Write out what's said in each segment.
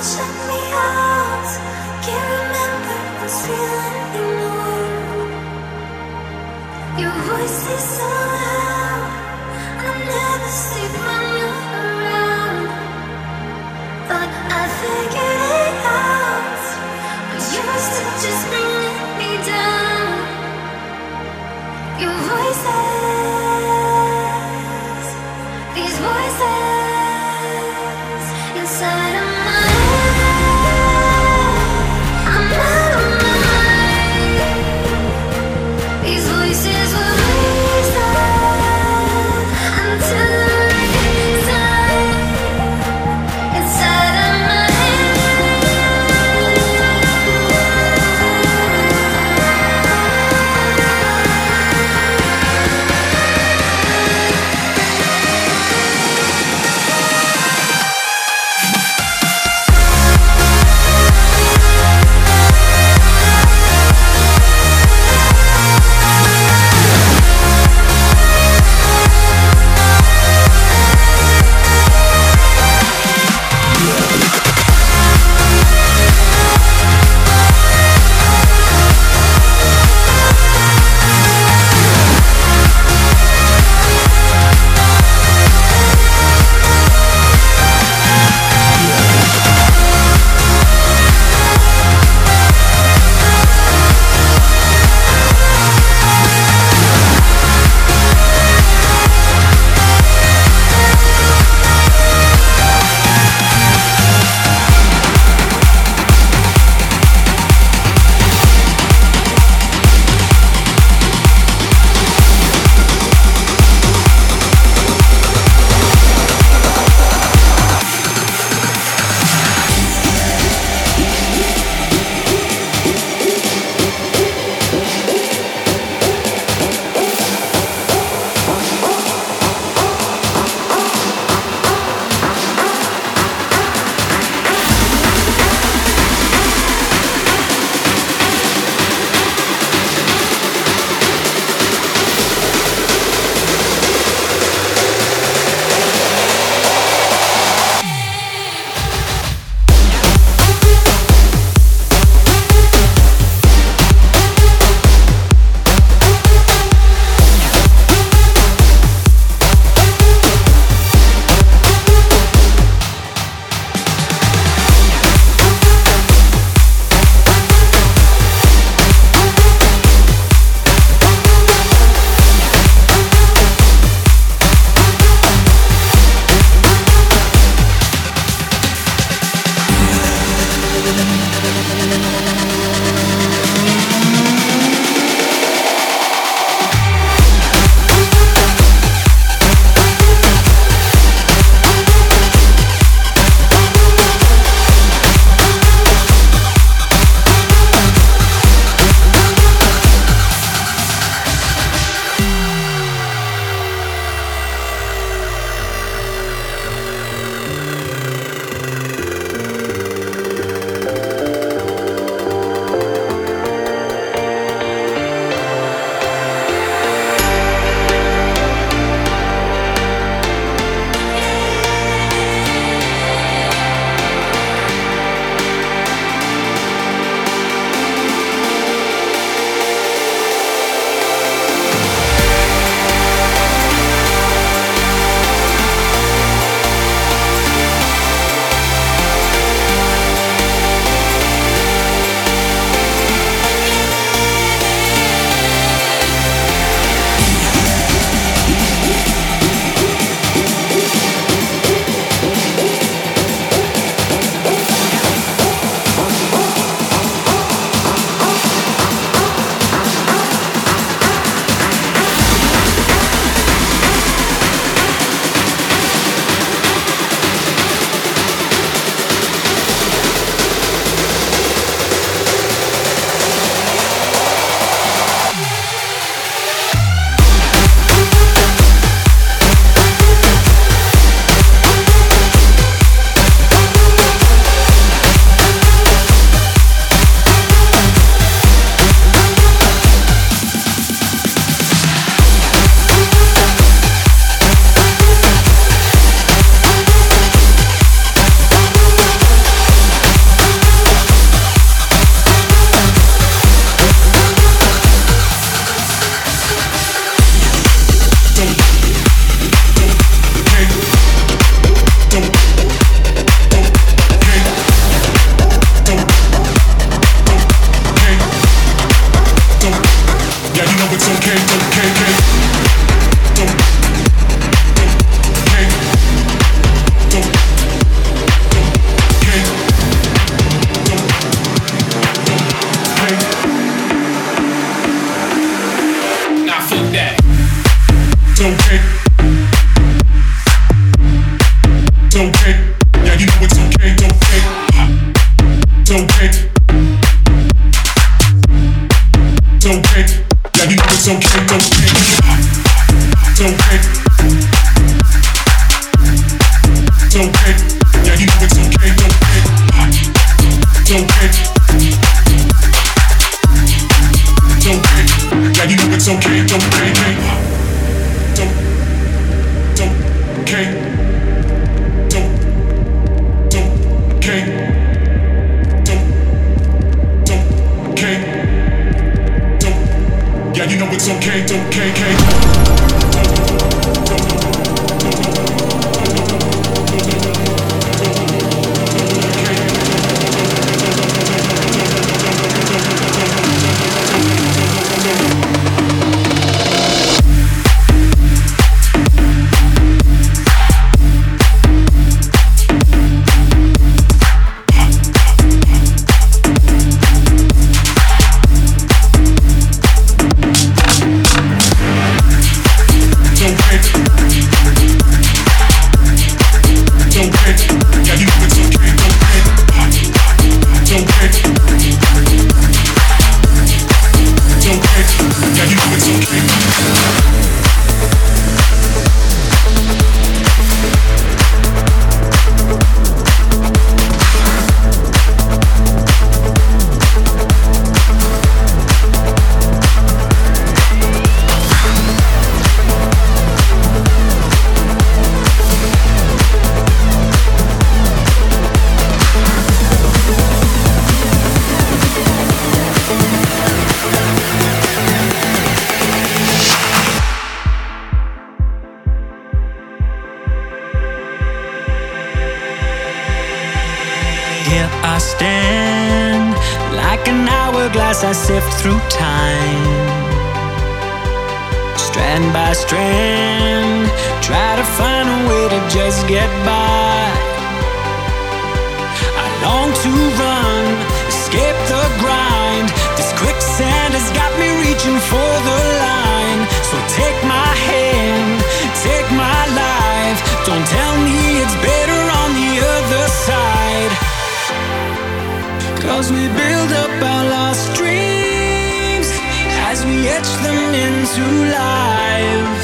Your voice is so loud. life.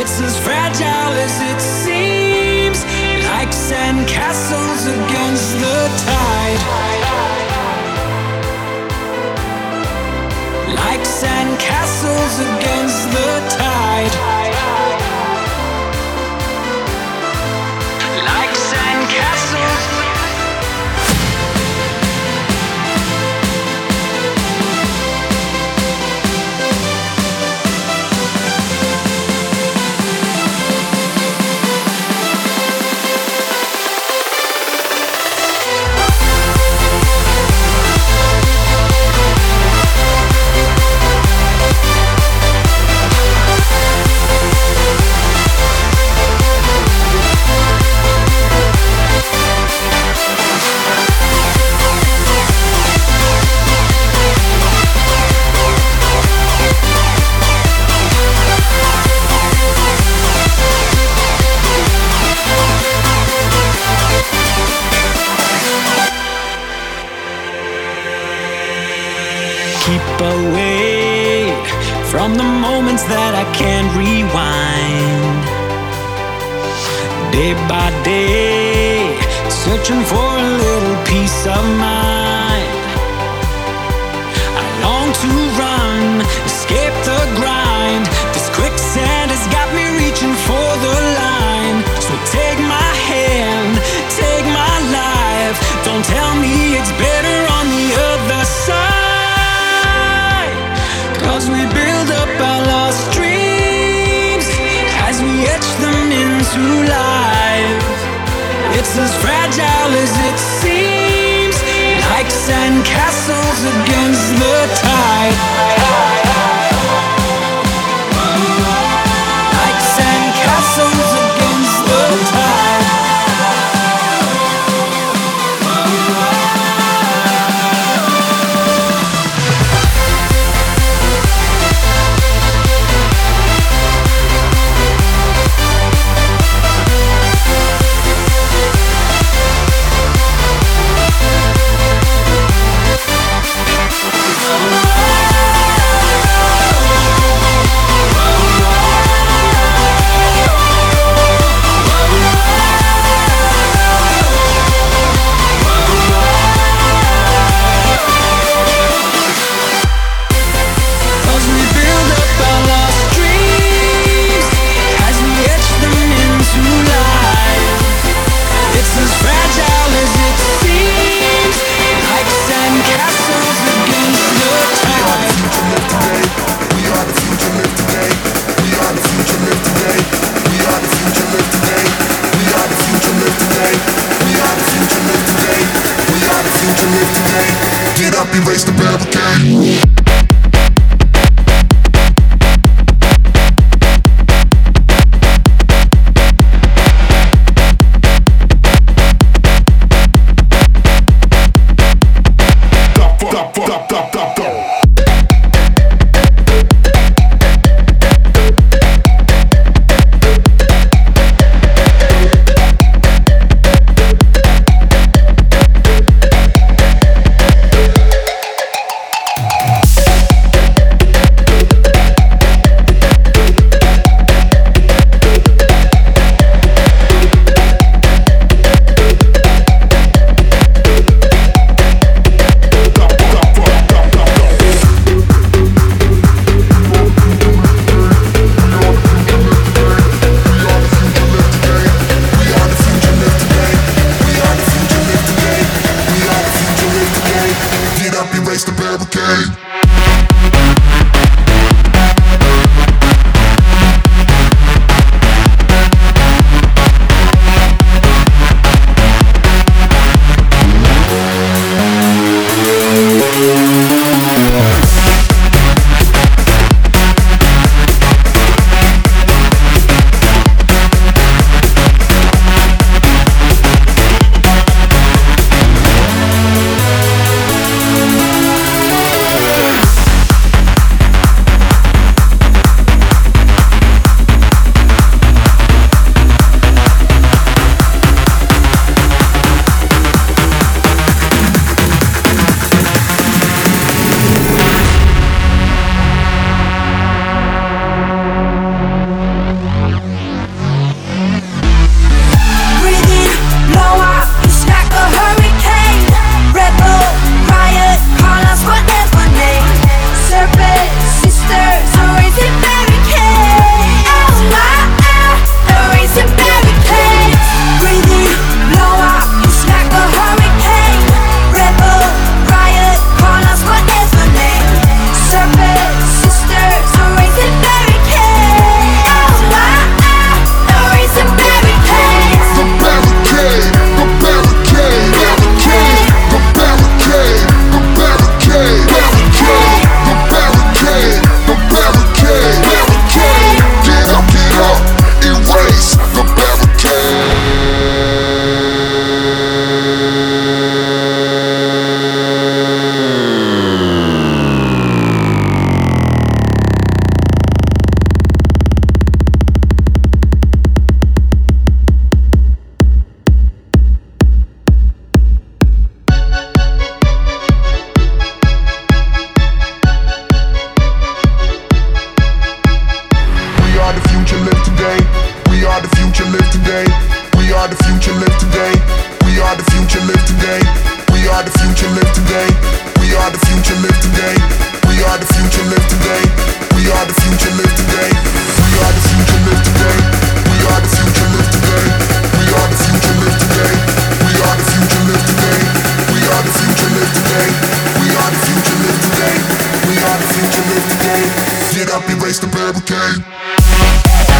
It's as fragile as it seems, like sandcastles against the tide. Like sandcastles against the tide. can rewind. Day by day, searching for a little peace of mind. small as it seems, like sandcastles against the tide. Get up, erase the barricade.